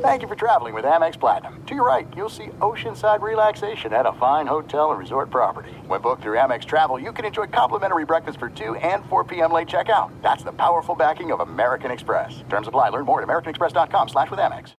Thank you for traveling with Amex Platinum. To your right, you'll see oceanside relaxation at a fine hotel and resort property. When booked through Amex Travel, you can enjoy complimentary breakfast for 2 and 4 p.m. late checkout. That's the powerful backing of American Express. Terms apply. Learn more at americanexpress.com slash with Amex.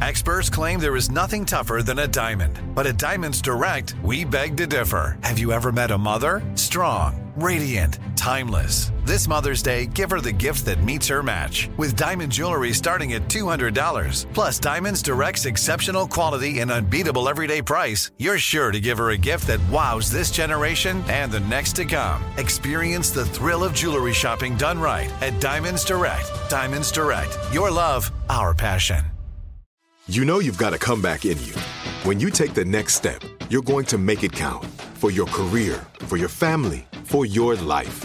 Experts claim there is nothing tougher than a diamond. But at Diamonds Direct, we beg to differ. Have you ever met a mother? Strong, radiant, timeless. This Mother's Day, give her the gift that meets her match. With diamond jewelry starting at $200. Plus, Diamonds Direct's exceptional quality and unbeatable everyday price, you're sure to give her a gift that wows this generation and the next to come. Experience the thrill of jewelry shopping done right at Diamonds Direct. Diamonds Direct. Your love, our passion. You know you've got a comeback in you. When you take the next step, you're going to make it count for your career, for your family, for your life.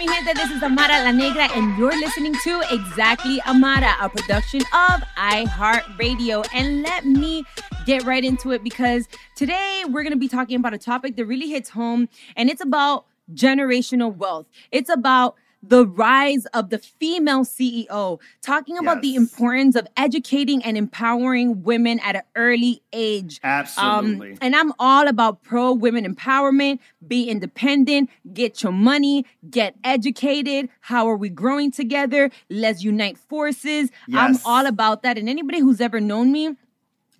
mi gente. This is Amara La Negra, and you're listening to Exactly Amara, a production of iHeartRadio. And let me get right into it because today we're going to be talking about a topic that really hits home, and it's about generational wealth. It's about the rise of the female CEO, talking about the importance of educating and empowering women at an early age. Absolutely. Um, and I'm all about pro women empowerment, be independent, get your money, get educated. How are we growing together? Let's unite forces. I'm all about that. And anybody who's ever known me,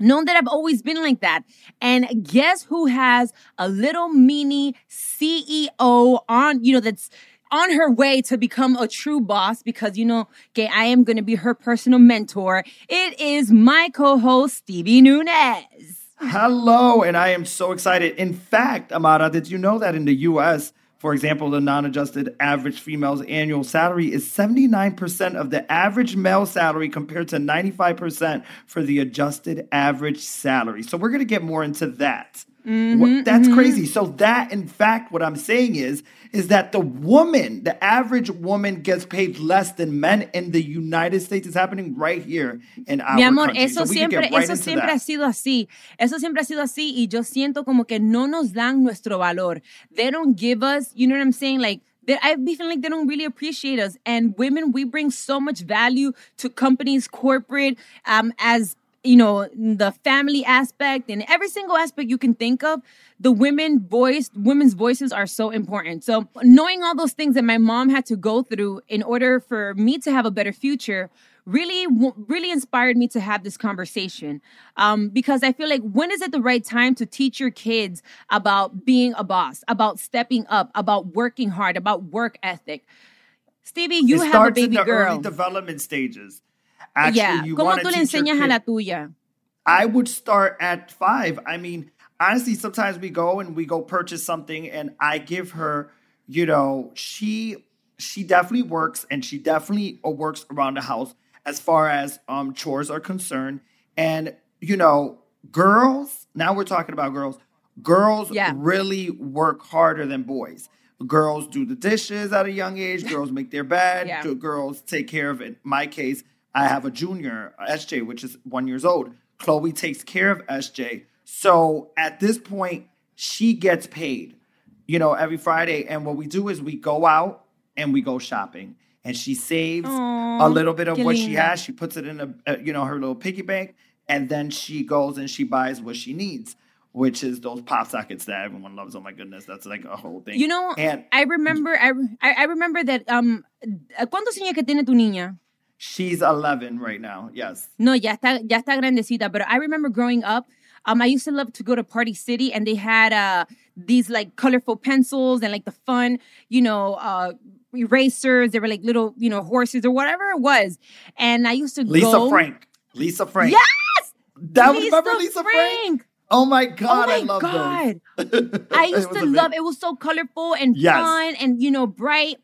known that I've always been like that. And guess who has a little mini CEO on, you know, that's on her way to become a true boss because you know, okay, I am going to be her personal mentor. It is my co-host Stevie Nunez. Hello, and I am so excited. In fact, Amara, did you know that in the US, for example, the non adjusted average female's annual salary is 79% of the average male salary compared to 95% for the adjusted average salary? So we're going to get more into that. What- that's crazy. So that, in fact, what I'm saying is, is that the woman, the average woman, gets paid less than men in the United States. It's happening right here in our Mi amor, country. eso So siempre, right eso siempre that. ha sido así. Eso siempre ha sido así y yo siento como que no nos dan nuestro valor. They don't give us, you know what I'm saying? Like, they, I be feeling like they don't really appreciate us. And women, we bring so much value to companies, corporate, um, as you know, the family aspect and every single aspect you can think of, the women voice, women's voices are so important. So knowing all those things that my mom had to go through in order for me to have a better future really really inspired me to have this conversation um, because i feel like when is it the right time to teach your kids about being a boss about stepping up about working hard about work ethic stevie you it have a baby in the girl early development stages. Actually, yeah you cómo tú le enseñas a la tuya I would start at five. I mean, honestly, sometimes we go and we go purchase something, and I give her, you know, she she definitely works, and she definitely works around the house as far as um chores are concerned. And you know, girls. Now we're talking about girls. Girls Yeah. really work harder than boys. Girls do the dishes at a young age. Girls make their bed. Yeah. Girls take care of it. In my case, I have a junior, SJ, which is one years old. Chloe takes care of SJ. So at this point, she gets paid, you know, every Friday. And what we do is we go out and we go shopping. And she saves Aw, a little bit of what she has. She puts it in a, uh, you know, her little piggy bank. And then she goes and she buys what she needs, which is those pop sockets that everyone loves. Oh my goodness, that's like a whole thing. you know and i remember I, I I remember that um cuántos años que tiene tu niña she's 11 right now. Yes. No, ya está, ya está grandecita. But I remember growing up, um, I used to love to go to Party City, and they had uh these like colorful pencils and like the fun, you know, uh erasers. They were like little, you know, horses or whatever it was. And I used to Lisa go. Frank. Lisa Frank. Yes, That was remember Lisa Frank? Frank. Oh my god! Oh my I love god! I used to amazing. love. It was so colorful and Yes. fun, and you know, bright.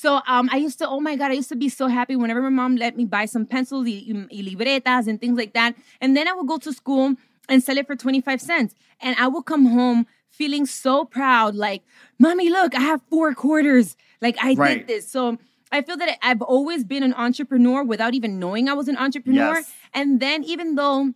So um, I used to. Oh my god! I used to be so happy whenever my mom let me buy some pencils y, y libretas and things like that. And then I would go to school. and sell it for 25 cents. And I would come home feeling so proud, like, mommy, look, I have four quarters. Like, I Right. did this. So I feel that I've always been an entrepreneur without even knowing I was an entrepreneur. Yes. And then, even though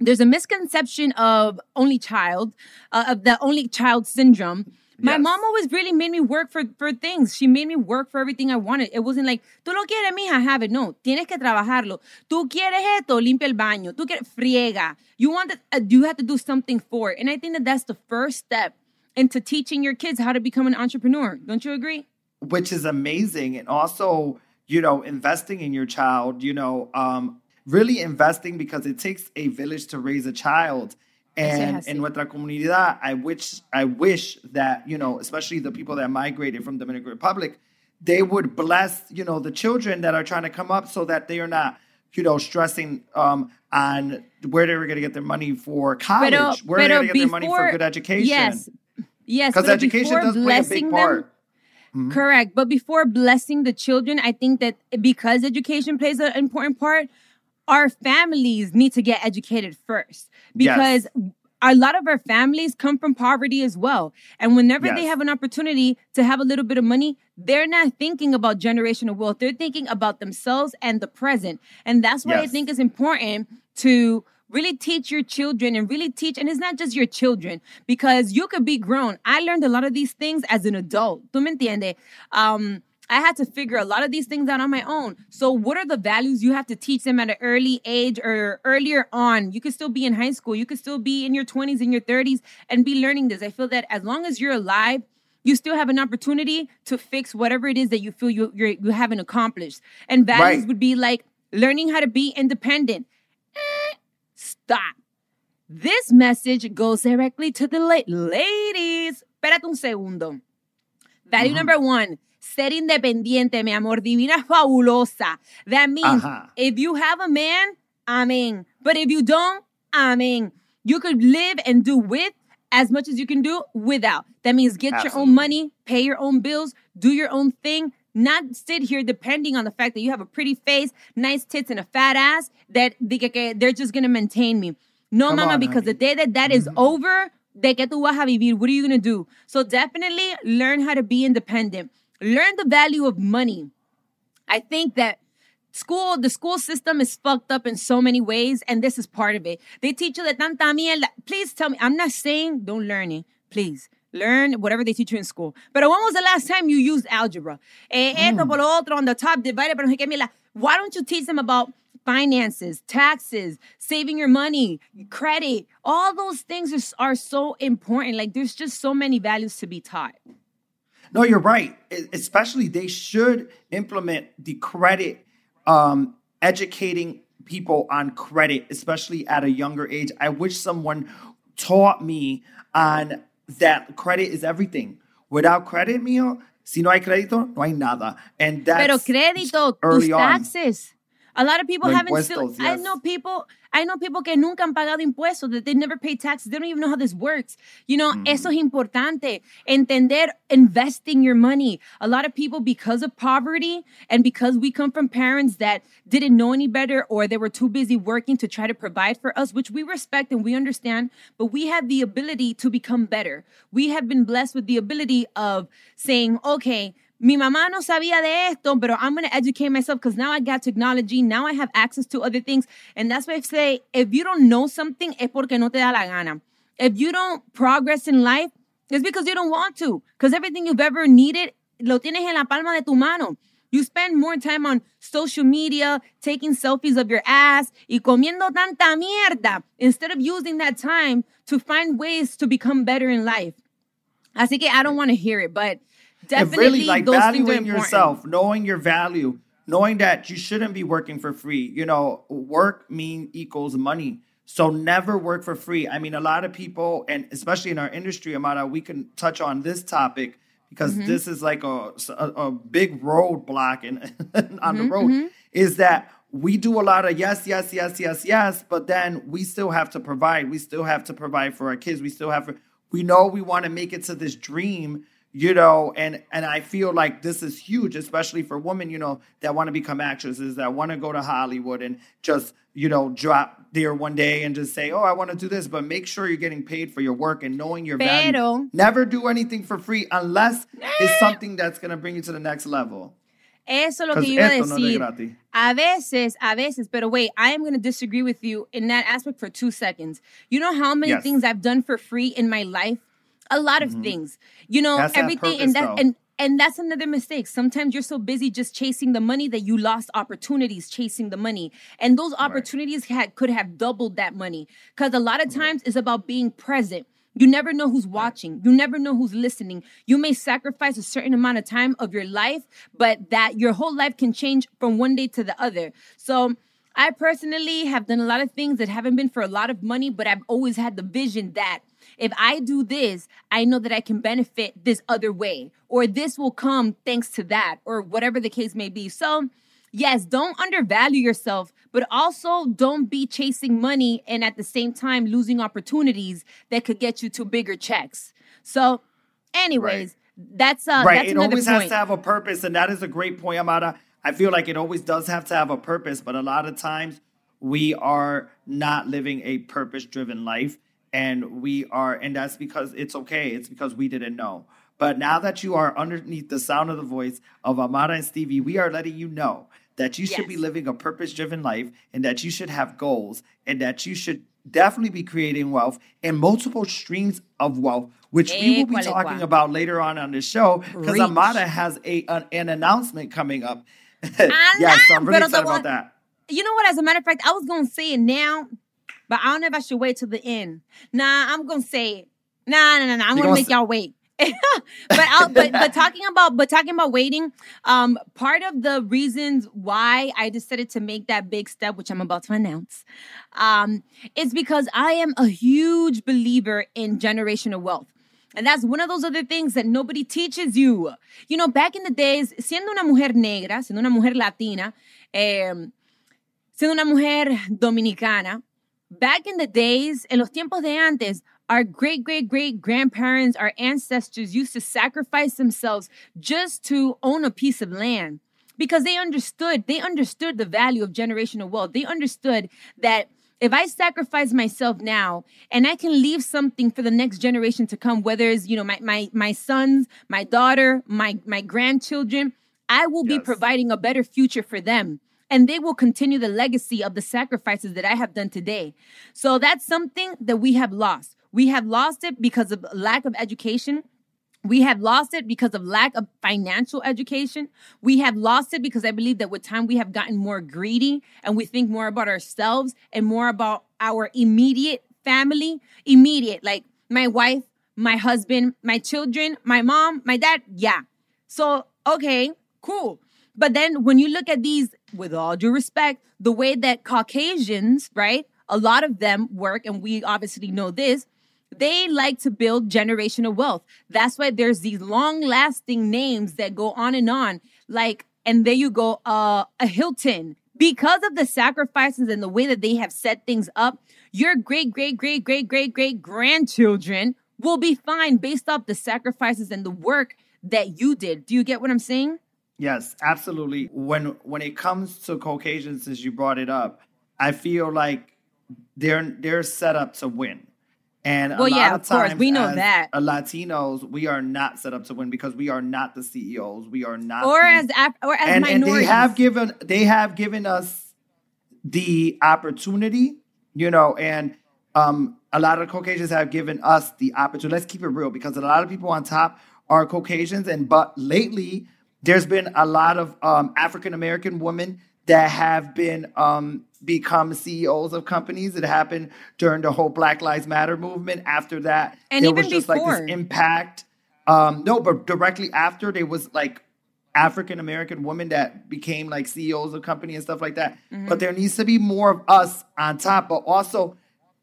there's a misconception of only child, uh, of the only child syndrome. My Yes. mom always really made me work for, for things. She made me work for everything I wanted. It wasn't like, tú lo quieres, mija, have it. No, tienes que trabajarlo. Tú quieres esto, limpia el baño. Tú quieres, friega. You want to, uh, you have to do something for it. And I think that that's the first step into teaching your kids how to become an entrepreneur. Don't you agree? which is amazing and also you know investing in your child you know um really investing because it takes a village to raise a child and in nuestra comunidad i wish i wish that you know especially the people that migrated from dominican republic they would bless you know the children that are trying to come up so that they are not you know stressing um on where they were going to get their money for college Pero, where they're pero going to get their money for good education Yes. Yes. because education does play a big them- part Correct. But before blessing the children, I think that because education plays an important part, our families need to get educated first because a lot of our families come from poverty as well. And whenever they have an opportunity to have a little bit of money, they're not thinking about generational wealth. They're thinking about themselves and the present. And that's why I think it's important to really teach your children and really teach and it's not just your children because you could be grown i learned a lot of these things as an adult tú me entiendes um I had to figure a lot of these things out on my own. So, what are the values you have to teach them at an early age or earlier on? You could still be in high school, you could still be in your 20s and your 30s and be learning this. I feel that as long as you're alive, you still have an opportunity to fix whatever it is that you feel you you're, you haven't accomplished. And values Right. would be like learning how to be independent. Eh, stop. This message goes directly to the la- ladies. Espérate un segundo. Value number one, ser independiente, mi amor, divina es fabulosa. That means Ajá. if you have a man, amen. But if you don't, amen. You could live and do with as much as you can do without. That means get your own money, pay your own bills, do your own thing, not sit here depending on the fact that you have a pretty face, nice tits, and a fat ass that de que, que they're just gonna maintain me. No, Come mama, on, because the day that that is mm-hmm. over, de que tú vas a vivir, what are you gonna do? So definitely learn how to be independent. Learn the value of money. I think that school, the school system is fucked up in so many ways, and this is part of it. They teach you that tanta mierda. Please tell me, I'm not saying don't learn it. Please. Learn whatever they teach you in school. But when was the last time you used algebra? Eh, Esto por otro on the top divided, pero no sé qué mierda. Why don't you teach them about finances, taxes, saving your money, credit? All those things are, are so important. Like there's just so many values to be taught. No, you're right. Especially, they should implement the credit, um, educating people on credit, especially at a younger age. I wish someone taught me on that credit is everything. Without credit, mío, si no hay crédito, no hay nada. And that's Pero crédito, tus early on. taxes. A lot of people haven't still. impuestos, I yes. know people. I know people que nunca han pagado impuestos. That they never pay taxes. They don't even know how this works. You know, Mm-hmm. eso es importante. Entender investing your money. A lot of people, because of poverty and because we come from parents that didn't know any better or they were too busy working to try to provide for us, which we respect and we understand, but we have the ability to become better. We have been blessed with the ability of saying, okay. Mi mamá no sabía de esto, pero I'm going to educate myself because now I got technology. Now I have access to other things. And that's why I say, if you don't know something, es porque no te da la gana. If you don't progress in life, it's because you don't want to. Because everything you've ever needed, lo tienes en la palma de tu mano. You spend more time on social media, taking selfies of your ass y comiendo tanta mierda instead of using that time to find ways to become better in life. Así que I don't want to hear it, but and definitely really like those things are valuing yourself, knowing your value, knowing that you shouldn't be working for free. You know, work mean equals money. So never work for free. I mean, a lot of people, and especially in our industry, Amara, we can touch on this topic because Mm-hmm. this is like a, a, a big roadblock in, on the Mm-hmm, road. Is that we do a lot of yes, yes, yes, yes, yes, but then we still have to provide. We still have to provide for our kids. We still have to, we know we want to make it to this dream you know and and i feel like this is huge especially for women you know that want to become actresses that want to go to hollywood and just you know drop there one day and just say oh i want to do this but make sure you're getting paid for your work and knowing your Pero- value never do anything for free unless it's eh. something that's going to bring you to the next level Eso es lo que iba a esto no es de decir. gratis. A veces, a veces, pero wait, I am going to disagree with you in that aspect for two seconds. You know how many Yes. things I've done for free in my life? A lot of mm-hmm. things. You know, That's that everything, purpose, and that, though. and and that's another mistake. Sometimes you're so busy just chasing the money that you lost opportunities chasing the money, and those opportunities had could have doubled that money. Because a lot of times it's about being present. You never know who's watching. You never know who's listening. You may sacrifice a certain amount of time of your life, but that your whole life can change from one day to the other. So I personally have done a lot of things that haven't been for a lot of money, but I've always had the vision that if I do this, I know that I can benefit this other way, or this will come thanks to that, or whatever the case may be. So, yes, don't undervalue yourself, but also don't be chasing money and at the same time losing opportunities that could get you to bigger checks. So, anyways, that's uh right. that's it always point. has to have a purpose, and that is a great point, Amara. I feel like it always does have to have a purpose, but a lot of times we are not living a purpose-driven life, and we are, and that's because it's okay. It's because we didn't know. But now that you are underneath the sound of the voice of Amara and Stevie, we are letting you know that you should be living a purpose-driven life, and that you should have goals, and that you should definitely be creating wealth and multiple streams of wealth, which we eh, will be talking about later on on the show because. Amara has a an, an announcement coming up. Yes, so I'm really excited about that. You know what? As a matter of fact, I was gonna say it now, but I don't know if I should wait till the end. Nah, I'm gonna say it. Nah, nah, nah, nah. I'm gonna gonna make say- y'all wait. but I'll, but but talking about but talking about waiting, um, part of the reasons why I decided to make that big step, which I'm about to announce, um, is because I am a huge believer in generational wealth. And that's one of those other things that nobody teaches you. You know, back in the days, siendo una mujer negra, siendo una mujer latina, siendo una mujer dominicana, back in the days, en los tiempos de antes, our great, great, great grandparents, our ancestors used to sacrifice themselves just to own a piece of land because they understood, they understood the value of generational wealth. They understood that if I sacrifice myself now and I can leave something for the next generation to come, whether it's, you know, my my my sons, my daughter, my my grandchildren, I will be providing a better future for them. And they will continue the legacy of the sacrifices that I have done today. So that's something that we have lost. We have lost it because of lack of education. We have lost it because of lack of financial education. We have lost it because I believe that with time we have gotten more greedy and we think more about ourselves and more about our immediate family. Immediate, like my wife, my husband, my children, my mom, my dad. Yeah. So, okay, cool. But then when you look at these, with all due respect, the way that Caucasians, right, a lot of them work, and we obviously know this, they like to build generational wealth. That's why there's these long lasting names that go on and on. Like, and there you go, uh, a Hilton. Because of the sacrifices and the way that they have set things up, your great, great, great, great, great, great grandchildren will be fine based off the sacrifices and the work that you did. Do you get what I'm saying? Yes, absolutely. When when it comes to Caucasians, since you brought it up, I feel like they're they're set up to win. And a Well, lot yeah, of of course, we know that. a Latinos, we are not set up to win because we are not the CEOs. We are not Or the- as Af- or as and, and minorities. they have given they have given us the opportunity, you know, and um, a lot of Caucasians have given us the opportunity. Let's keep it real because a lot of people on top are Caucasians, and but lately there's been a lot of um, African American women that have been um, become CEOs of companies. It happened during the whole Black Lives Matter movement. After that, And there even was just like before. this impact. Um, no, but directly after there was like African American women that became like CEOs of company and stuff like that. Mm-hmm. But there needs to be more of us on top, but also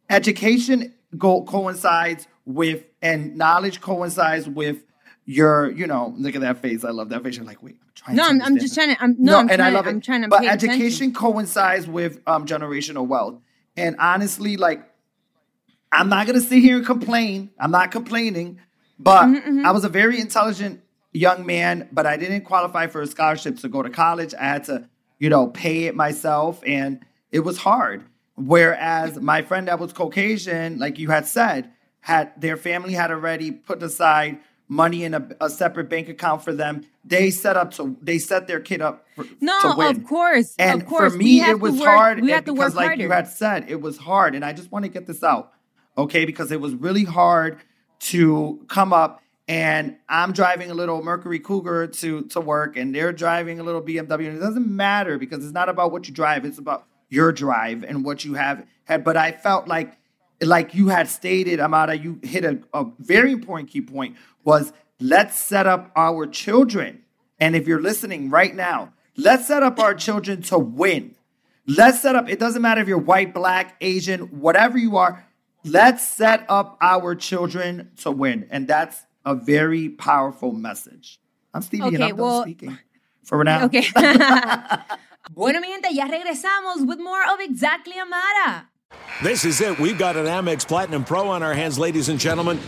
education go coincides with and knowledge coincides with your, you know, look at that face. I love that face. You're like, wait, I'm trying No, to I'm, I'm just trying to. I'm, no, I'm and trying, I love it. I'm trying to but education attention. coincides with um, generational wealth. And honestly, like, I'm not gonna sit here and complain. I'm not complaining But mm-hmm. I was a very intelligent young man, but I didn't qualify for a scholarship to go to college. I had to, you know, pay it myself, and it was hard. Whereas my friend that was Caucasian, like you had said, had their family had already put aside money in a, a, separate bank account for them. They set up so they set their kid up for, no, of course, and of course. for me it was work, hard. We eh, have to work like harder. you had said, it was hard, and I just want to get this out, okay? Because it was really hard to come up. And I'm driving a little Mercury Cougar to to work, and they're driving a little BMW. And it doesn't matter because it's not about what you drive; it's about your drive and what you have had. But I felt like like you had stated, Amara, you hit a, a very important key point was let's set up our children. And if you're listening right now, let's set up our children to win. Let's set up, it doesn't matter if you're white, black, Asian, whatever you are, let's set up our children to win. And that's a very powerful message. I'm Stevie okay, and I'm well, speaking. For now. Okay. bueno, mi gente, ya regresamos with more of Exactly Amara. This is it. We've got an Amex Platinum Pro on our hands, ladies and gentlemen.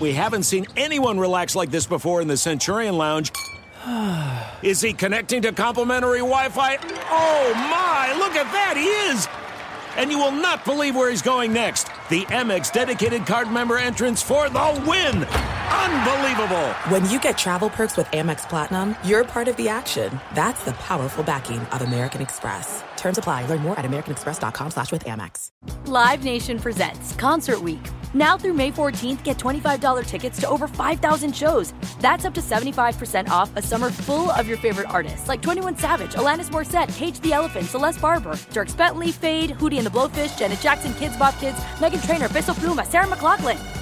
We haven't seen anyone relax like this before in the Centurion Lounge. is he connecting to complimentary Wi Fi? Oh my, look at that, he is! And you will not believe where he's going next. The Amex dedicated card member entrance for the win! Unbelievable! When you get travel perks with Amex Platinum, you're part of the action. That's the powerful backing of American Express. Terms apply. Learn more at americanexpress.com slash with Amex. Live Nation presents Concert Week. Now through May 14th, get $25 tickets to over 5,000 shows. That's up to 75% off a summer full of your favorite artists like 21 Savage, Alanis Morissette, Cage the Elephant, Celeste Barber, Dierks Bentley, Feid, Hootie and the Blowfish, Janet Jackson, Kidz Bop Kids, Meghan Trainor, Peso Pluma, Sarah McLachlan.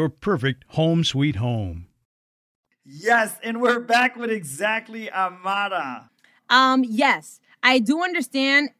your perfect home sweet home. Yes, and we're back with exactly Amara. Um, yes, I do understand.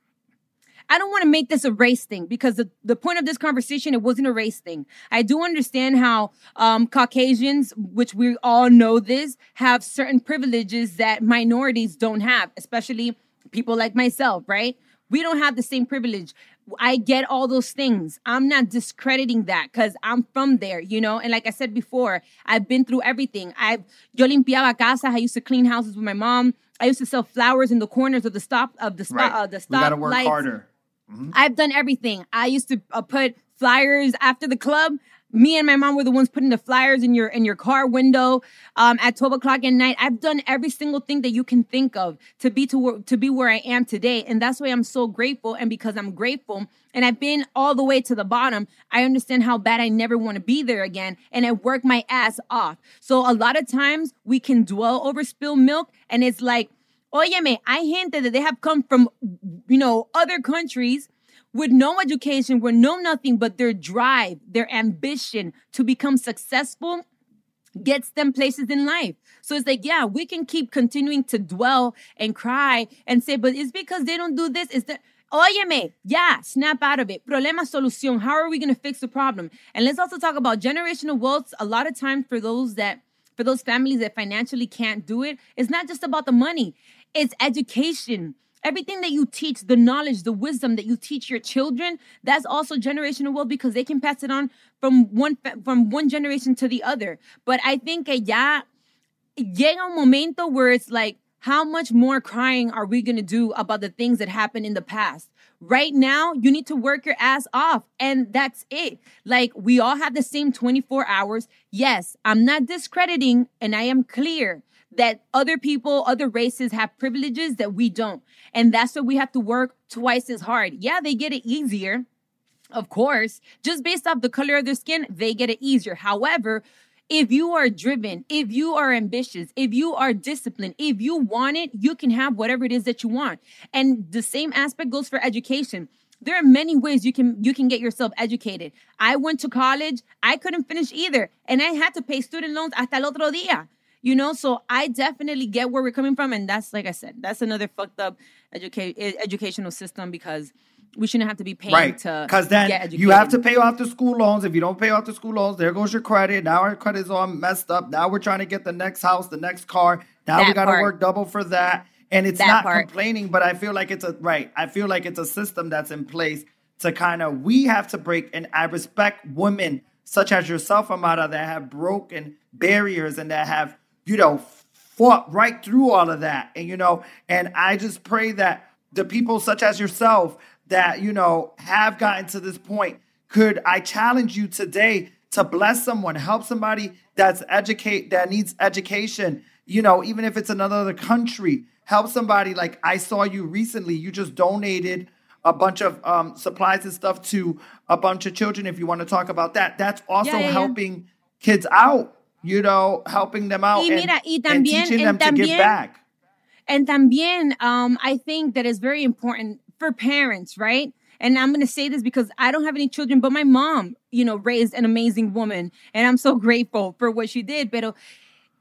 I don't want to make this a race thing because the, the point of this conversation, it wasn't a race thing. I do understand how um, Caucasians, which we all know this, have certain privileges that minorities don't have, especially people like myself, right? We don't have the same privilege. I get all those things. I'm not discrediting that because I'm from there, you know. And like I said before, I've been through everything. I've yo limpiaba casa. I used to clean houses with my mom. I used to sell flowers in the corners of the stop of the stop right. uh, the stop. We gotta work lights. harder. Mm-hmm. I've done everything. I used to uh, put flyers after the club me and my mom were the ones putting the flyers in your in your car window um, at 12 o'clock at night. I've done every single thing that you can think of to be to, to be where i am today. And that's why i'm so grateful. And because i'm grateful and i've been all the way to the bottom i understand how bad i never want to be there again. And i work my ass off. So a lot of times we can dwell over spilled milk and it's like oh Óyeme, hay gente that they have come from, you know, other countries with no education, with no nothing, but their drive, their ambition to become successful gets them places in life. So it's like, yeah, we can keep continuing to dwell and cry and say, but it's because they don't do this. Is that Óyeme, yeah, snap out of it. Problema solución. How are we going to fix the problem? And let's also talk about generational wealth. A lot of times for those that, for those families that financially can't do it, it's not just about the money. It's education Everything that you teach, the knowledge, the wisdom that you teach your children, that's also generational wealth because they can pass it on from one from one generation to the other. But I think que ya llega un momento where it's like, how much more crying are we to do about the things that happened in the past? Right now, you need to work your ass off, and that's it. Like, we all have the same 24 hours. Yes, I'm not discrediting, and I am clear that other people, other races have privileges that we don't. And that's why we have to work twice as hard. Yeah, they get it easier. Of course, just based off the color of their skin, they get it easier. However, If you are driven, if you are ambitious, if you are disciplined, if you want it, you can have whatever it is that you want. And the same aspect goes for education. There are many ways you can you can get yourself educated. I went to college, I couldn't finish either, and I had to pay student loans hasta el otro día. You know, so I definitely get where we're coming from, and that's like I said, that's another fucked up educate educational system because we shouldn't have to be paying right. to Because then you have to pay off the school loans. If you don't pay off the school loans, there goes your credit. Now our credit's all messed up. Now we're trying to get the next house, the next car. Now we That got to work double for that. And it's That not part. complaining, but I feel like it's a right. I feel like it's a system that's in place to kind of we have to break. And I respect women such as yourself, Amara, that have broken barriers and that have you know fought right through all of that. And you know, and I just pray that the people such as yourself that you know have gotten to this point could I challenge you today to bless someone, help somebody that's educate that needs education, you know, even if it's another country, help somebody like I saw you recently, you just donated a bunch of um, supplies and stuff to a bunch of children. If you want to talk about that, that's also Yeah, yeah, yeah. helping kids out, you know, helping them out Y and, mira, y and también- teaching them to give también- back. And también, um, I think that is very important for parents, right? And I'm going to say this because I don't have any children, but my mom, you know, raised an amazing woman, and I'm so grateful for what she did. Pero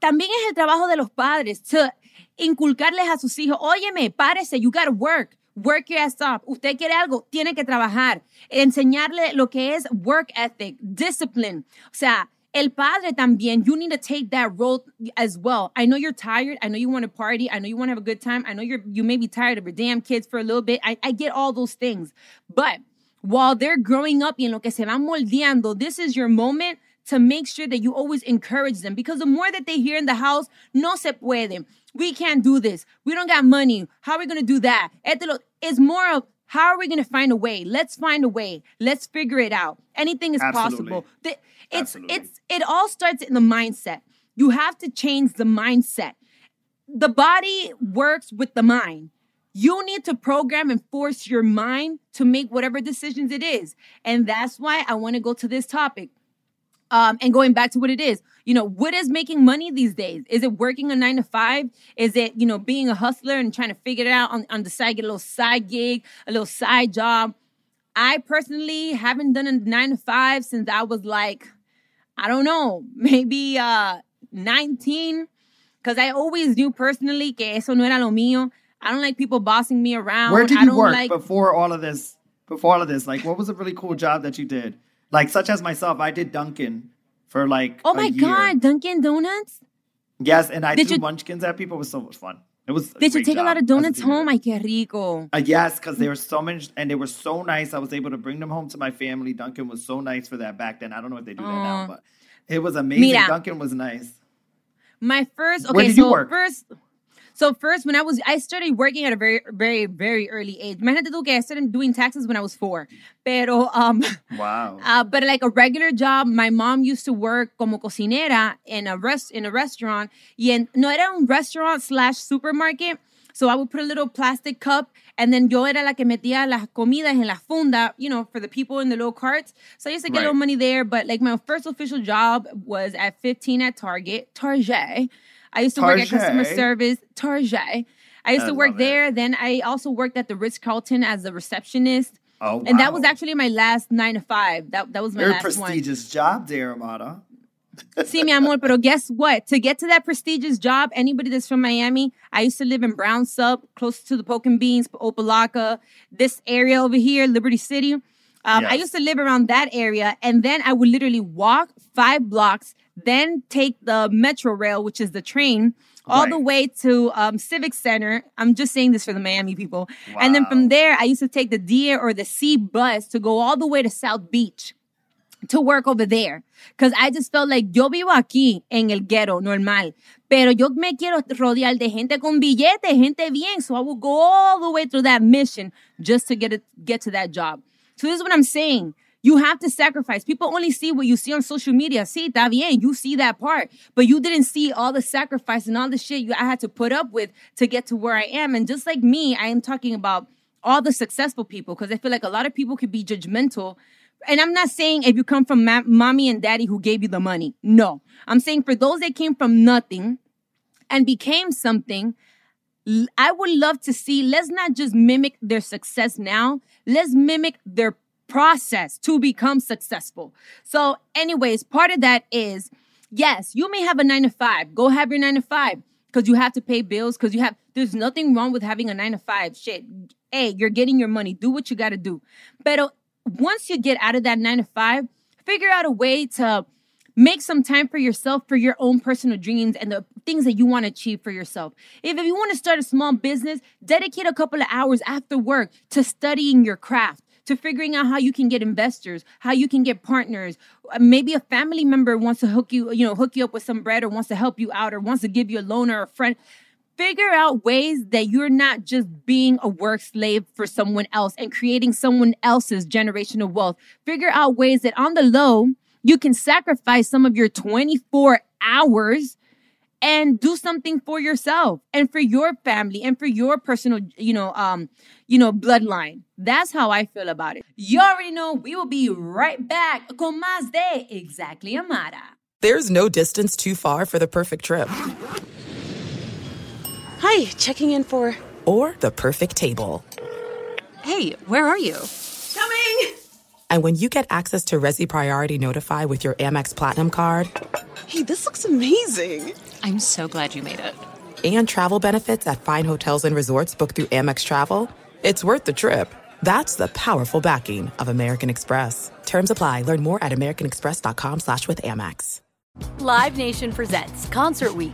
también es el trabajo de los padres to inculcarles a sus hijos, óyeme, párese, you gotta work. Work your ass off. Usted quiere algo, tiene que trabajar. Enseñarle lo que es work ethic, discipline. O sea, el padre también, you need to take that role as well. I know you're tired. I know you want to party. I know you want to have a good time. I know you're you may be tired of your damn kids for a little bit. I, I get all those things. But while they're growing up y en lo que se van moldeando, this is your moment to make sure that you always encourage them because the more that they hear in the house, no se puede. We can't do this. We don't got money. How are we going to do that? It's more of how are we going to find a way? Let's find a way. Let's figure it out. Anything is Absolutely. possible. It's Absolutely. it's it all starts in the mindset. You have to change the mindset. The body works with the mind. You need to program and force your mind to make whatever decisions it is. And that's why I want to go to this topic. Um, and going back to what it is, you know, what is making money these days? Is it working a nine to five? Is it, you know, being a hustler and trying to figure it out on, on the side, get a little side gig, a little side job? I personally haven't done a nine to five since I was like, I don't know, maybe uh 19. Cause I always knew personally que eso no era lo mío. I don't like people bossing me around. Where did I you don't work like before all of this? Before all of this, like, what was a really cool job that you did? Like, such as myself, I did Dunkin' for like. Oh my god, Dunkin' Donuts? Yes, and I Did threw you- munchkins at people. It was so much fun. It was. Did you take a lot of donuts home? Ay, qué rico. Uh, yes, because they were so many, and they were so nice. I was able to bring them home to my family. Dunkin' was so nice for that back then. I don't know if they do that now, but it was amazing. Mira. Dunkin' was nice. My first okay, Where did so you work? first so first when I was I started working at a very very very early age. Imagínate tú que I started doing taxes when I was 4. Pero um Wow. uh, but like a regular job, my mom used to work como cocinera in a rest in a restaurant. Y en, no era un restaurant slash supermarket. So I would put a little plastic cup and then yo era la que metía las comidas en la funda, you know, for the people in the little carts. So I used to get a little money there. But like my first official job was at 15 at Target, Target. I used to work at customer service, Target. I used I to work love it. there. Then I also worked at the Ritz Carlton as a receptionist. Oh, And that was actually my last nine to five. That that was my Very last one. prestigious job there, Amara. Sí, mi amor, pero guess what? To get to that prestigious job, anybody that's from Miami, I used to live in Brown Sub, close to the Pork and Beans, Opa-locka, this area over here, Liberty City. Um, I used to live around that area, and then I would literally walk five blocks, then take the Metro Rail, which is the train, all the way to um, Civic Center. I'm just saying this for the Miami people. And then from there, I used to take the D or the C bus to go all the way to South Beach to work over there. Because I just felt like yo vivo aquí en el ghetto normal, pero yo me quiero rodear de gente con billete, gente bien. So I will go all the way through that mission just to get it, get to that job. So this is what I'm saying. You have to sacrifice. People only see what you see on social media. Sí, está bien. You see that part, but you didn't see all the sacrifice and all the shit you I had to put up with to get to where I am. And just like me, I am talking about all the successful people because I feel like a lot of people could be judgmental and I'm not saying if you come from ma- mommy and daddy who gave you the money. No. I'm saying for those that came from nothing and became something, I would love to see, let's not just mimic their success now, let's mimic their process to become successful. So, anyways, part of that is yes, you may have a nine to five. Go have your nine to five because you have to pay bills, because you have, there's nothing wrong with having a nine to five. Shit. Hey, you're getting your money. Do what you got to do. But uh, once you get out of that nine to five, figure out a way to make some time for yourself for your own personal dreams and the things that you want to achieve for yourself. If, if you want to start a small business, dedicate a couple of hours after work to studying your craft to figuring out how you can get investors, how you can get partners. Uh, maybe a family member wants to hook you, you know, hook you up with some bread or wants to help you out or wants to give you a loan or a friend figure out ways that you're not just being a work slave for someone else and creating someone else's generational wealth. Figure out ways that on the low, you can sacrifice some of your 24 hours and do something for yourself and for your family and for your personal, you know, um, you know, bloodline. That's how I feel about it. You already know we will be right back con más de Exactly Amara. There's no distance too far for the perfect trip. Hi, checking in for or the perfect table. Hey, where are you? Coming. And when you get access to Resy Priority Notify with your Amex Platinum card, hey, this looks amazing. I'm so glad you made it. And travel benefits at fine hotels and resorts booked through Amex Travel, it's worth the trip. That's the powerful backing of American Express. Terms apply. Learn more at americanexpress.com slash with Amex. Live Nation presents Concert Week.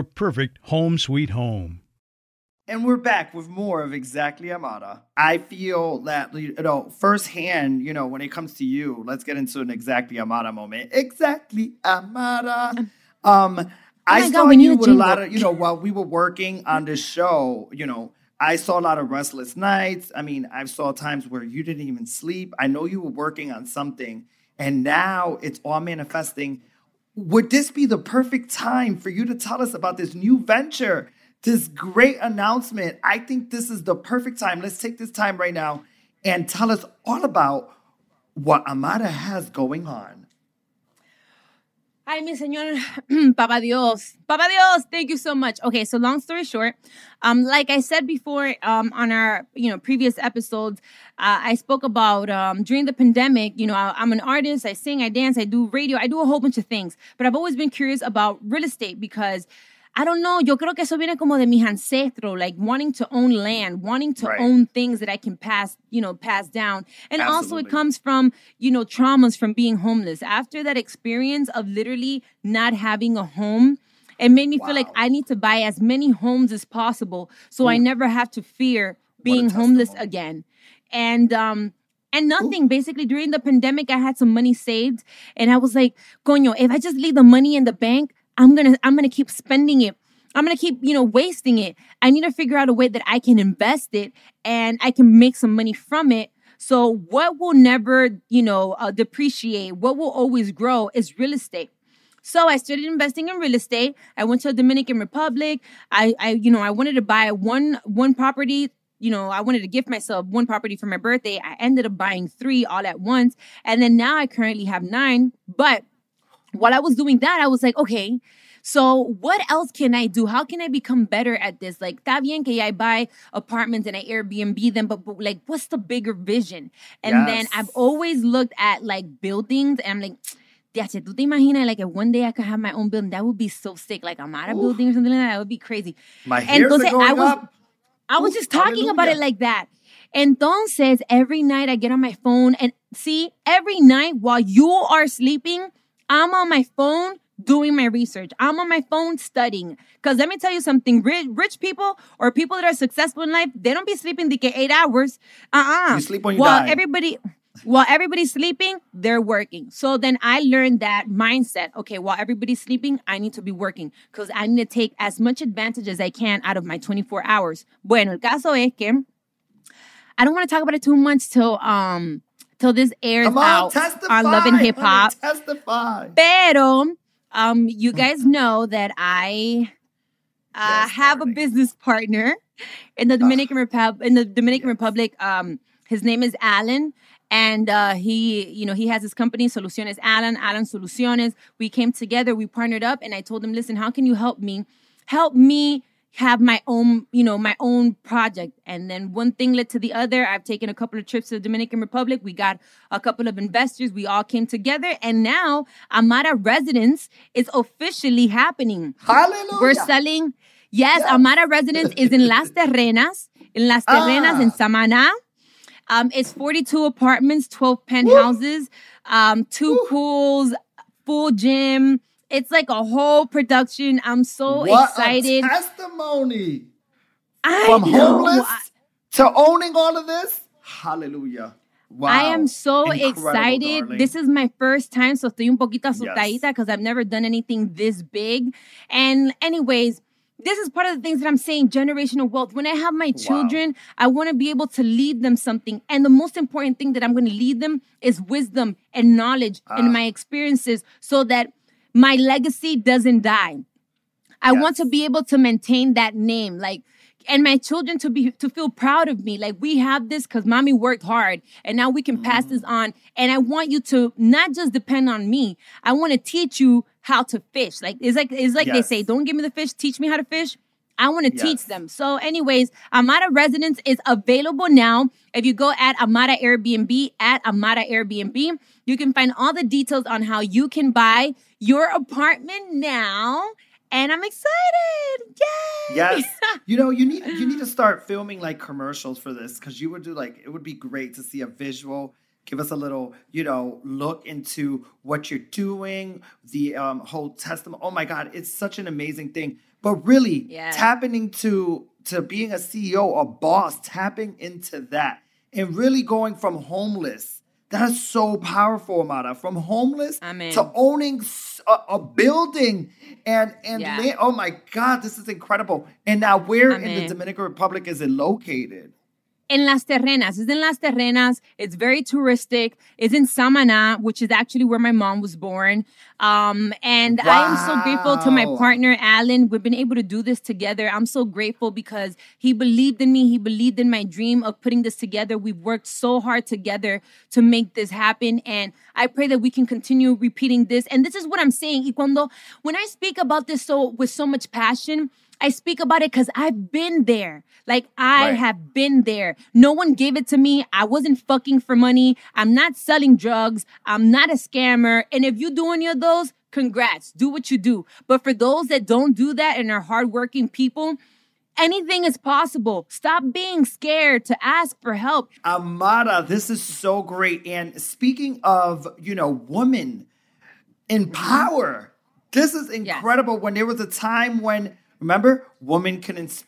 perfect home sweet home. And we're back with more of Exactly Amara. I feel that, you know, firsthand, you know, when it comes to you, let's get into an Exactly Amara moment. Exactly Amara. Um, Oh I my saw God, you a with a lot of, you know, while we were working on this show, you know, I saw a lot of restless nights. I mean, I saw times where you didn't even sleep. I know you were working on something, and now it's all manifesting. Would this be the perfect time for you to tell us about this new venture, this great announcement? I think this is the perfect time. Let's take this time right now and tell us all about what Amara has going on. Ay, mi señor, Papa Dios. Papa Dios, thank you so much. Okay, so long story short, um, like I said before, um, on our you know previous episodes, uh, I spoke about um, during the pandemic. You know, I, I'm an artist. I sing, I dance, I do radio, I do a whole bunch of things. But I've always been curious about real estate because I don't know. Yo creo que eso viene como de mis ancestros, like wanting to own land, wanting to Right. own things that I can pass, you know, pass down. And also it comes from, you know, traumas from being homeless. After that experience of literally not having a home, it made me feel like I need to buy as many homes as possible so I never have to fear being homeless again. And um and nothing. Basically, during the pandemic, I had some money saved, and I was like, "Coño, if I just leave the money in the bank, I'm gonna, I'm gonna keep spending it. I'm gonna keep, you know, wasting it. I need to figure out a way that I can invest it and I can make some money from it. So, what will never, you know, uh, depreciate, what will always grow is real estate. So I started investing in real estate. I went to the Dominican Republic. I, I, you know, I wanted to buy one one property. You know, I wanted to gift myself one property for my birthday. I ended up buying three all at once, and then now I currently have nine. But while I was doing that, I was like, okay, so what else can I do? How can I become better at this? Like, está bien que I buy apartments and I Airbnb them, but, but like, what's the bigger vision? And then I've always looked at like buildings and I'm like, Yeah, tú te imaginas like if one day I could have my own building, that would be so sick. Like Amara building or something like that, that would be crazy. My hairs Entonces, are going I was, up. I was Oof, just talking about it like that. Entonces, every night I get on my phone and see, every night while you are sleeping, I'm on my phone doing my research. I'm on my phone studying. Because let me tell you something rich, rich people or people that are successful in life, they don't be sleeping the eight hours. Uh uh You sleep when you While die. everybody. While everybody's sleeping, they're working. So then I learned that mindset. Okay, while everybody's sleeping, I need to be working because I need to take as much advantage as I can out of my 24 hours. Bueno, el caso es que I don't want to talk about it too much till um till this airs Come on, out testify. on Love and Hip Hop. Testify. Pero um you guys know that I uh, Yes, have a business partner in the Dominican Republic in the Dominican Republic um his name is Alan and uh, he you know he has his company Soluciones Alan Alan Soluciones we came together we partnered up and I told him listen how can you help me help me have my own you know my own project and then one thing led to the other I've taken a couple of trips to the Dominican Republic we got a couple of investors we all came together and now Amara Residence is officially happening Hallelujah. we're selling. Yes, Amara Residence is in Las Terrenas, in Las Terrenas, in Ah. Samaná. Um, it's 42 apartments, 12 penthouses, um, two pools, full gym. It's like a whole production. I'm so what excited. A testimony I from know. homeless to owning all of this. Hallelujah. Wow. I am so Incredible, excited. darling. This is my first time, so estoy un poquito asustadita because I've never done anything this big. And anyways, this is part of the things that I'm saying generational wealth. When I have my children, I want to be able to lead them something. And the most important thing that I'm going to lead them is wisdom and knowledge Ah. and my experiences so that my legacy doesn't die. I want to be able to maintain that name. Like, and my children to be to feel proud of me. Like we have this because mommy worked hard and now we can pass this mm-hmm. on. And i want you to not just depend on me i want to teach you how to fish. Like it's like it's like they say don't give me the fish teach me how to fish I want to teach them. So, anyways, Amara Residence is available now. If you go at Amara Airbnb, at Amara Airbnb, you can find all the details on how you can buy your apartment now. And I'm excited. Yay! Yes. you know, you need you need to start filming like commercials for this because you would do like it would be great to see a visual. Give us a little, you know, look into what you're doing, the um, whole testimony. Oh my God, it's such an amazing thing. But really, Yes. tapping into to being a CEO, a boss, tapping into that, and really going from homeless. That's so powerful, Amara. From homeless to owning a building and and Yeah. la- oh my God, this is incredible. And now, where in the Dominican Republic is it located? In Las Terrenas. It's in Las Terrenas. It's very touristic. It's in Samaná, which is actually where my mom was born. Um, and I am so grateful to my partner, Alan. We've been able to do this together. I'm so grateful because he believed in me. He believed in my dream of putting this together. We've worked so hard together to make this happen. And I pray that we can continue repeating this. And this is what I'm saying. Y cuando, when I speak about this so with so much passion, I speak about it because I've been there. Like I Right. have been there. No one gave it to me. I wasn't fucking for money. I'm not selling drugs. I'm not a scammer. And if you do any of those, congrats. Do what you do. But for those that don't do that and are hardworking people, anything is possible. Stop being scared to ask for help. Amara, this is so great. And speaking of, you know, women in power, this is incredible. When there was a time when, remember, women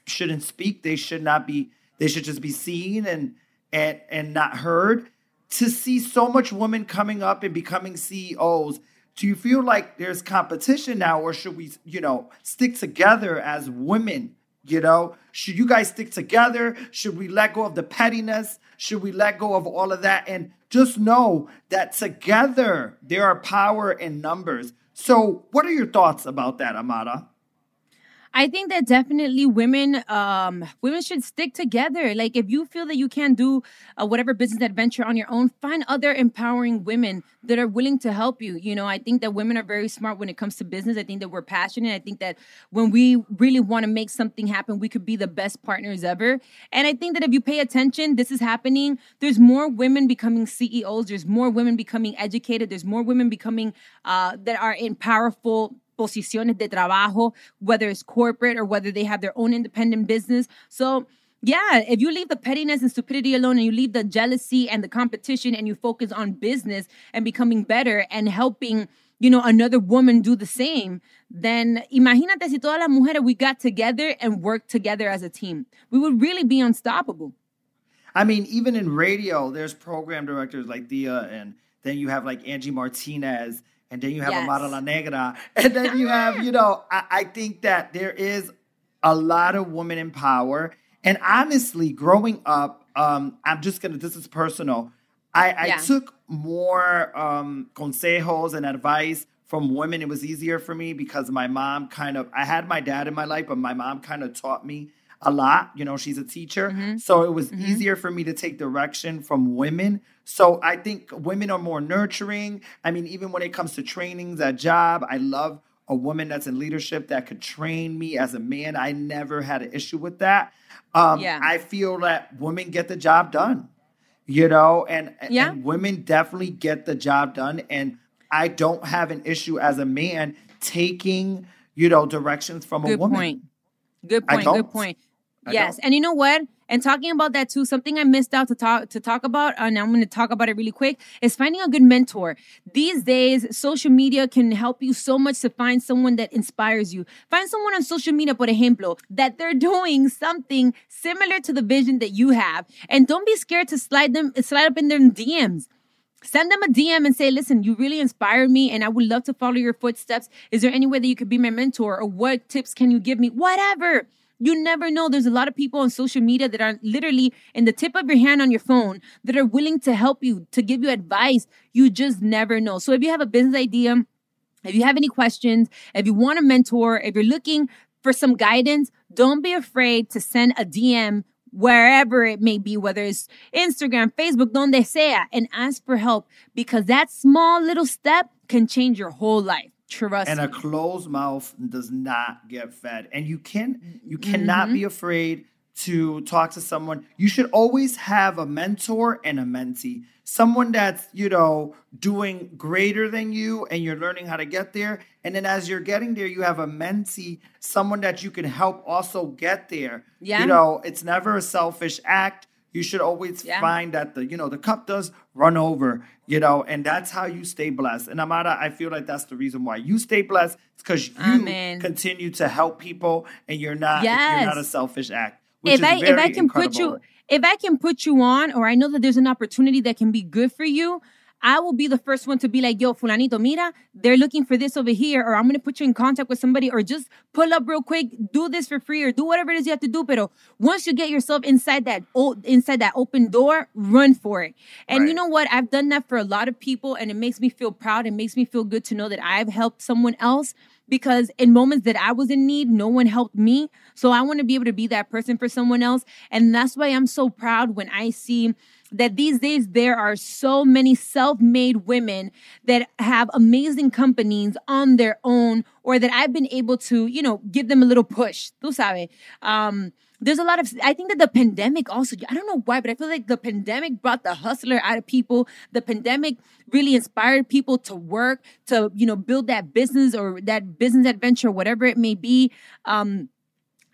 shouldn't speak. They should not be. They should just be seen and and and not heard. To see so much women coming up and becoming CEOs, do you feel like there's competition now, or should we, you know, stick together as women? You know, should you guys stick together? Should we let go of the pettiness? Should we let go of all of that? And just know that together there are power in numbers. So, what are your thoughts about that, Amara? I think that definitely women um women should stick together. Like if you feel that you can't do uh, whatever business adventure on your own, find other empowering women that are willing to help you. You know, I think that women are very smart when it comes to business. I think that we're passionate. I think that when we really want to make something happen, we could be the best partners ever. And I think that if you pay attention, this is happening. There's more women becoming CEOs. There's more women becoming educated. There's more women becoming uh, that are in powerful posiciones de trabajo, whether it's corporate or whether they have their own independent business. So, yeah, if you leave the pettiness and stupidity alone and you leave the jealousy and the competition and you focus on business and becoming better and helping, you know, another woman do the same, then imagínate si todas las mujeres we got together and worked together as a team. We would really be unstoppable. I mean, even in radio, there's program directors like Dia, and then you have like Angie Martinez, and then you have yes. Amara La Negra, and then you have, you know, I, I think that there is a lot of women in power. And honestly, growing up, um, I'm just gonna, this is personal. I, I yeah. took more um, consejos and advice from women. It was easier for me because my mom kind of, I had my dad in my life, but my mom kind of taught me a lot. You know, she's a teacher. Mm-hmm. So it was mm-hmm. easier for me to take direction from women. So I think women are more nurturing. I mean, even when it comes to trainings at job, I love a woman that's in leadership that could train me as a man. I never had an issue with that. Um, yeah. I feel that women get the job done, you know, and, yeah. and women definitely get the job done. And I don't have an issue as a man taking, you know, directions from Good a woman. Point. Good point. Good point yes, and you know what? And talking about that too, something I missed out to talk to talk about, and I'm going to talk about it really quick, is finding a good mentor. These days, social media can help you so much to find someone that inspires you. Find someone on social media, por ejemplo, that they're doing something similar to the vision that you have, and don't be scared to slide them slide up in their DMs. Send them a DM and say, listen, you really inspired me and I would love to follow your footsteps. Is there any way that you could be my mentor or what tips can you give me? Whatever. You never know. There's a lot of people on social media that are literally in the tip of your hand on your phone that are willing to help you, to give you advice. You just never know. So if you have a business idea, if you have any questions, if you want a mentor, if you're looking for some guidance, don't be afraid to send a DM wherever it may be, whether it's Instagram, Facebook, donde sea, and ask for help because that small little step can change your whole life. Trust and a closed mouth does not get fed. And you can you cannot mm-hmm. be afraid to talk to someone. You should always have a mentor and a mentee. Someone that's, you know, doing greater than you and you're learning how to get there. And then as you're getting there, you have a mentee, someone that you can help also get there. Yeah. You know, it's never a selfish act you should always yeah. find that the you know the cup does run over you know and that's how you stay blessed and amara i feel like that's the reason why you stay blessed it's because you Amen. continue to help people and you're not yes. you're not a selfish act if I if I can incredible. put you if I can put you on or I know that there's an opportunity that can be good for you, I will be the first one to be like, yo, fulanito, mira, they're looking for this over here, or I'm going to put you in contact with somebody, or just pull up real quick, do this for free, or do whatever it is you have to do. But once you get yourself inside that inside that open door, run for it. And right. you know what? I've done that for a lot of people, and it makes me feel proud. It makes me feel good to know that I've helped someone else because in moments that I was in need, no one helped me. So I want to be able to be that person for someone else. And that's why I'm so proud when I see that these days there are so many self-made women that have amazing companies on their own or that I've been able to, you know, give them a little push. Tú sabes. Um, there's a lot of i think that the pandemic also i don't know why but i feel like the pandemic brought the hustler out of people the pandemic really inspired people to work to you know build that business or that business adventure whatever it may be um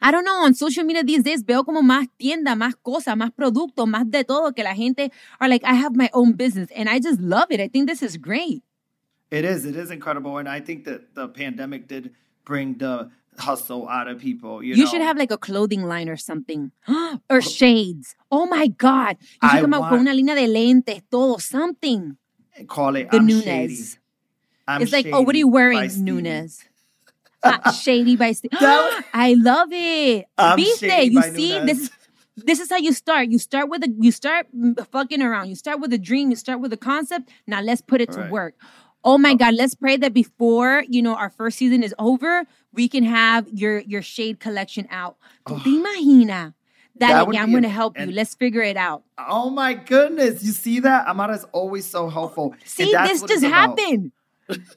I don't know, on social media these days veo como más tienda, más cosas, más productos, más de todo que la gente are like, I have my own business and I just love it. I think this is great. It is. It is incredible. And I think that the pandemic did bring the hustle out of people. You, you know? should have like a clothing line or something. or shades. Oh my God. You should I come want... out con una línea de lentes, todo, something. Call it the I'm Nunez. it's like, oh, what are you wearing, Nunez? Shady by Steve. I love it. I'm Viste, you see, Nunez. this is this is how you start. You start with a you start fucking around. You start with a dream. You start with a concept. Now let's put it to work. Oh my oh. God, let's pray that before, you know, our first season is over, we can have your your shade collection out. ¿Tú te imaginas? That yeah, I'm going to help you. Let's figure it out. Oh my goodness. You see that? Amara's always so helpful. See, this just happened.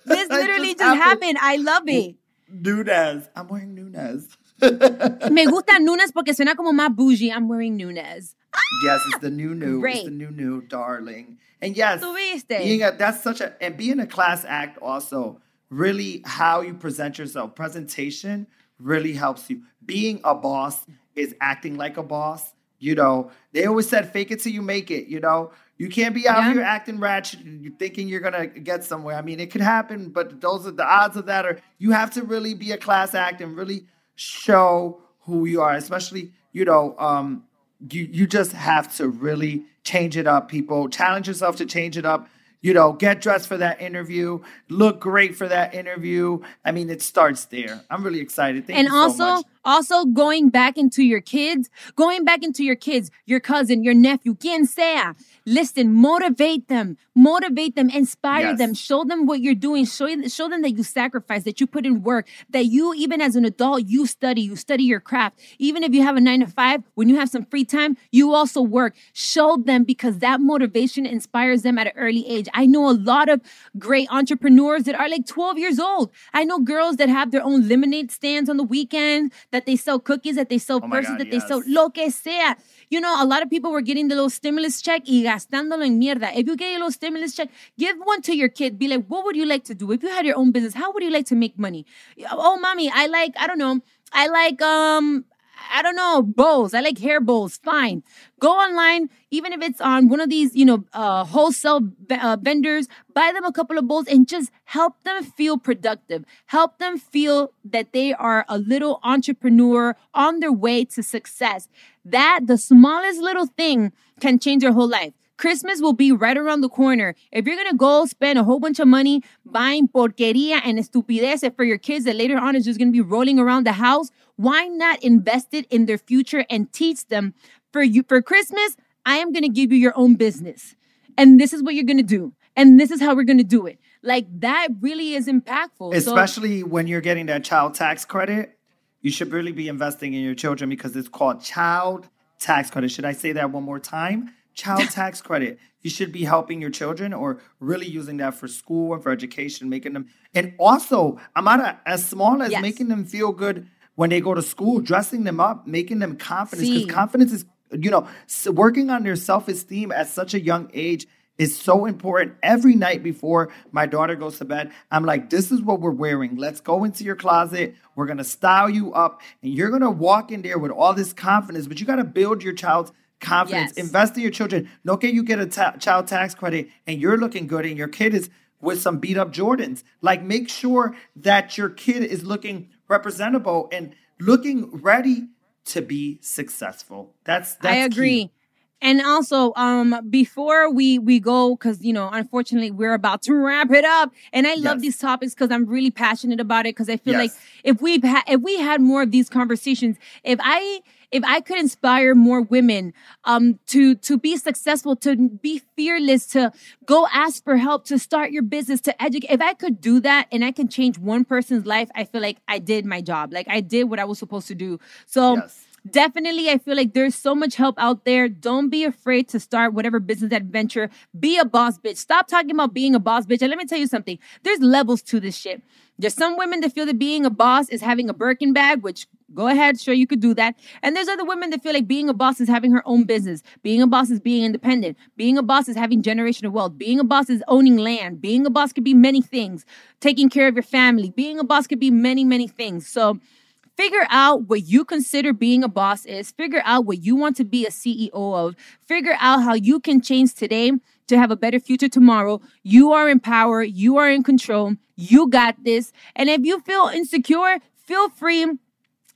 This literally just just happened. happened. I love it. Nunez. I'm wearing Nunez. Me gusta Nunes porque suena como más bougie. I'm wearing Nunes. Ah, yes, it's the new new. It's the new new, darling. And yes, being a, that's such a and being a class act also really how you present yourself. Presentation really helps you. Being a boss is acting like a boss. You know, they always said fake it till you make it. You know, you can't be out Yeah. here acting ratchet and you thinking you're gonna get somewhere. I mean, it could happen, but those are the odds of that are you have to really be a class act and really show who you are, especially, you know, um, you you just have to really change it up, people. Challenge yourself to change it up. You know, get dressed for that interview, look great for that interview. I mean, it starts there. I'm really excited. Thank and you so also going back into your kids going back into your kids your cousin your nephew quien sea. Listen motivate them. Motivate them inspire Yes. them. Show them what you're doing. Show, show them that you sacrifice that you put in work that you even as an adult you study you study your craft. Even if you have a nine to five when you have some free time you also work. Show them because that motivation inspires them at an early age. I know a lot of great entrepreneurs that are like 12 years old. I know girls that have their own lemonade stands on the weekend that they sell cookies that they sell Oh purses God, that they sell lo que sea. You know a lot of people were getting the little stimulus check y gastándolo en mierda. If you get a little stimulus check give one to your kid. Be like what would you like to do? If you had your own business how would you like to make money? Oh mommy i like i don't know i like um I don't know, bowls. I like hair bowls. Fine. Go online, even if it's on one of these, you know, uh, wholesale v- uh, vendors, buy them a couple of bowls and just help them feel productive. Help them feel that they are a little entrepreneur on their way to success. That the smallest little thing can change your whole life. Christmas will be right around the corner. If you're gonna go spend a whole bunch of money buying porqueria and estupideces for your kids that later on is just gonna be rolling around the house, why not invest it in their future and teach them for you for Christmas? I am gonna give you your own business, and this is what you're gonna do, and this is how we're gonna do it. Like that really is impactful. So- Especially when you're getting that child tax credit, you should really be investing in your children because it's called child tax credit. Should I say that one more time? Child tax credit. You should be helping your children or really using that for school and for education, making them, and also, I'm not as small as Yes. making them feel good when they go to school, dressing them up, making them confidence, because confidence is, you know, working on their self esteem at such a young age is so important. Every night before my daughter goes to bed, I'm like, this is what we're wearing. Let's go into your closet. We're going to style you up and you're going to walk in there with all this confidence, but you got to build your child's confidence. Yes. Invest in your children. No can you get a ta- child tax credit and you're looking good and your kid is with some beat up Jordans. Like make sure that your kid is looking representable and looking ready to be successful. That's that's I agree. key. And also, um, before we we go, because you know, unfortunately, we're about to wrap it up. And I love Yes. these topics because I'm really passionate about it. Because I feel Yes. like if we've had if we had more of these conversations, if I if I could inspire more women um to to be successful, to be fearless, to go ask for help, to start your business, to educate, if I could do that and I can change one person's life, I feel like I did my job. Like I did what I was supposed to do. So Yes. definitely i feel like there's so much help out there don't be afraid to start whatever business adventure be a boss bitch stop talking about being a boss bitch and let me tell you something there's levels to this shit there's some women that feel that being a boss is having a Birkin bag, which go ahead, sure you could do that. And there's other women that feel like being a boss is having her own business. Being a boss is being independent. Being a boss is having generational wealth. Being a boss is owning land. Being a boss could be many things. Taking care of your family. Being a boss could be many, many things. So Figure out what you consider being a boss is. Figure out what you want to be a CEO of. Figure out how you can change today to have a better future tomorrow. You are in power. You are in control. You got this. And if you feel insecure, feel free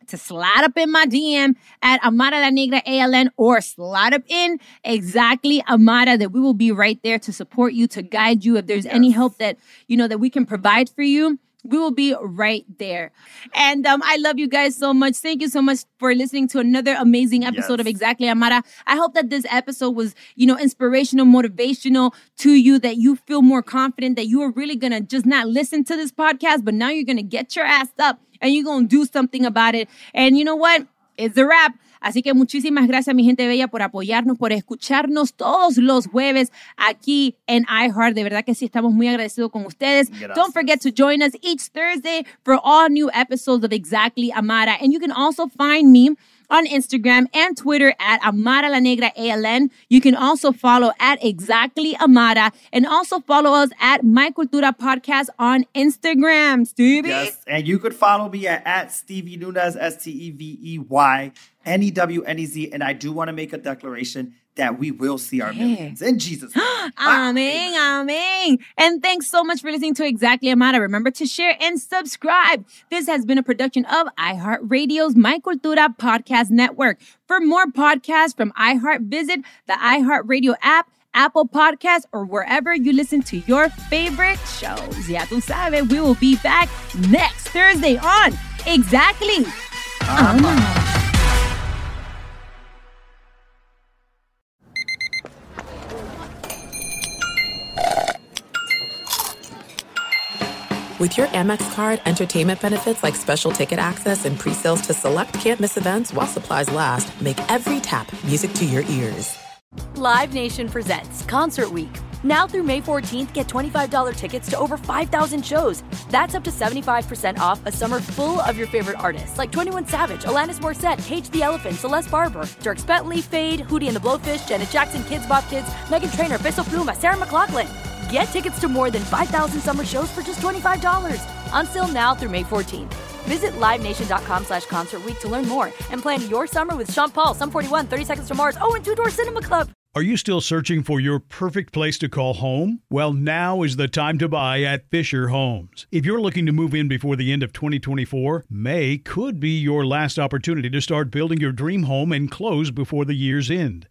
to slide up in my DM at Amara La Negra ALN or slide up in exactly Amara that we will be right there to support you, to guide you. If there's any help that, you know, that we can provide for you, we will be right there. And um, I love you guys so much. Thank you so much for listening to another amazing episode yes. of Exactly Amara. I hope that this episode was, you know, inspirational, motivational to you, that you feel more confident, that you are really going to just not listen to this podcast, but now you're going to get your ass up and you're going to do something about it. And you know what? It's a wrap. Así que muchísimas gracias, mi gente bella, por apoyarnos, por escucharnos todos los jueves aquí en iHeart. De verdad que sí, estamos muy agradecidos con ustedes. Don't forget to join us each Thursday for all new episodes of Exactly Amara. And you can also find me on Instagram and Twitter at Amara La Negra ALN. You can also follow at Exactly Amara and also follow us at My Cultura Podcast on Instagram. Stevie? Yes, and you could follow me at, at Stevie Nunez, S T E V E Y N E W N E Z. And I do want to make a declaration that we will see our millions in Jesus. amen, amen. And thanks so much for listening to Exactly Amara. Remember to share and subscribe. This has been a production of iHeartRadio's My Cultura Podcast Network. For more podcasts from iHeart, visit the iHeartRadio app. Apple Podcasts, or wherever you listen to your favorite shows. Ya tu sabes, we will be back next Thursday on Exactly. With your Amex card, entertainment benefits like special ticket access and pre-sales to select campus events while supplies last, make every tap music to your ears. Live Nation presents Concert Week. Now through May 14th, get $25 tickets to over 5,000 shows. That's up to 75% off a summer full of your favorite artists like 21 Savage, Alanis Morissette, Cage the Elephant, Celeste Barber, Dierks Bentley, Feid, Hootie and the Blowfish, Janet Jackson, Kidz Bop Kids, Meghan Trainor, Peso Pluma, Sarah McLachlan. Get tickets to more than 5,000 summer shows for just $25. Until now through May 14th. Visit LiveNation.com slash Concert week to learn more and plan your summer with Sean Paul, Sum 41, 30 Seconds to Mars, oh, and Two Door Cinema Club. Are you still searching for your perfect place to call home? Well, now is the time to buy at Fisher Homes. If you're looking to move in before the end of 2024, May could be your last opportunity to start building your dream home and close before the year's end.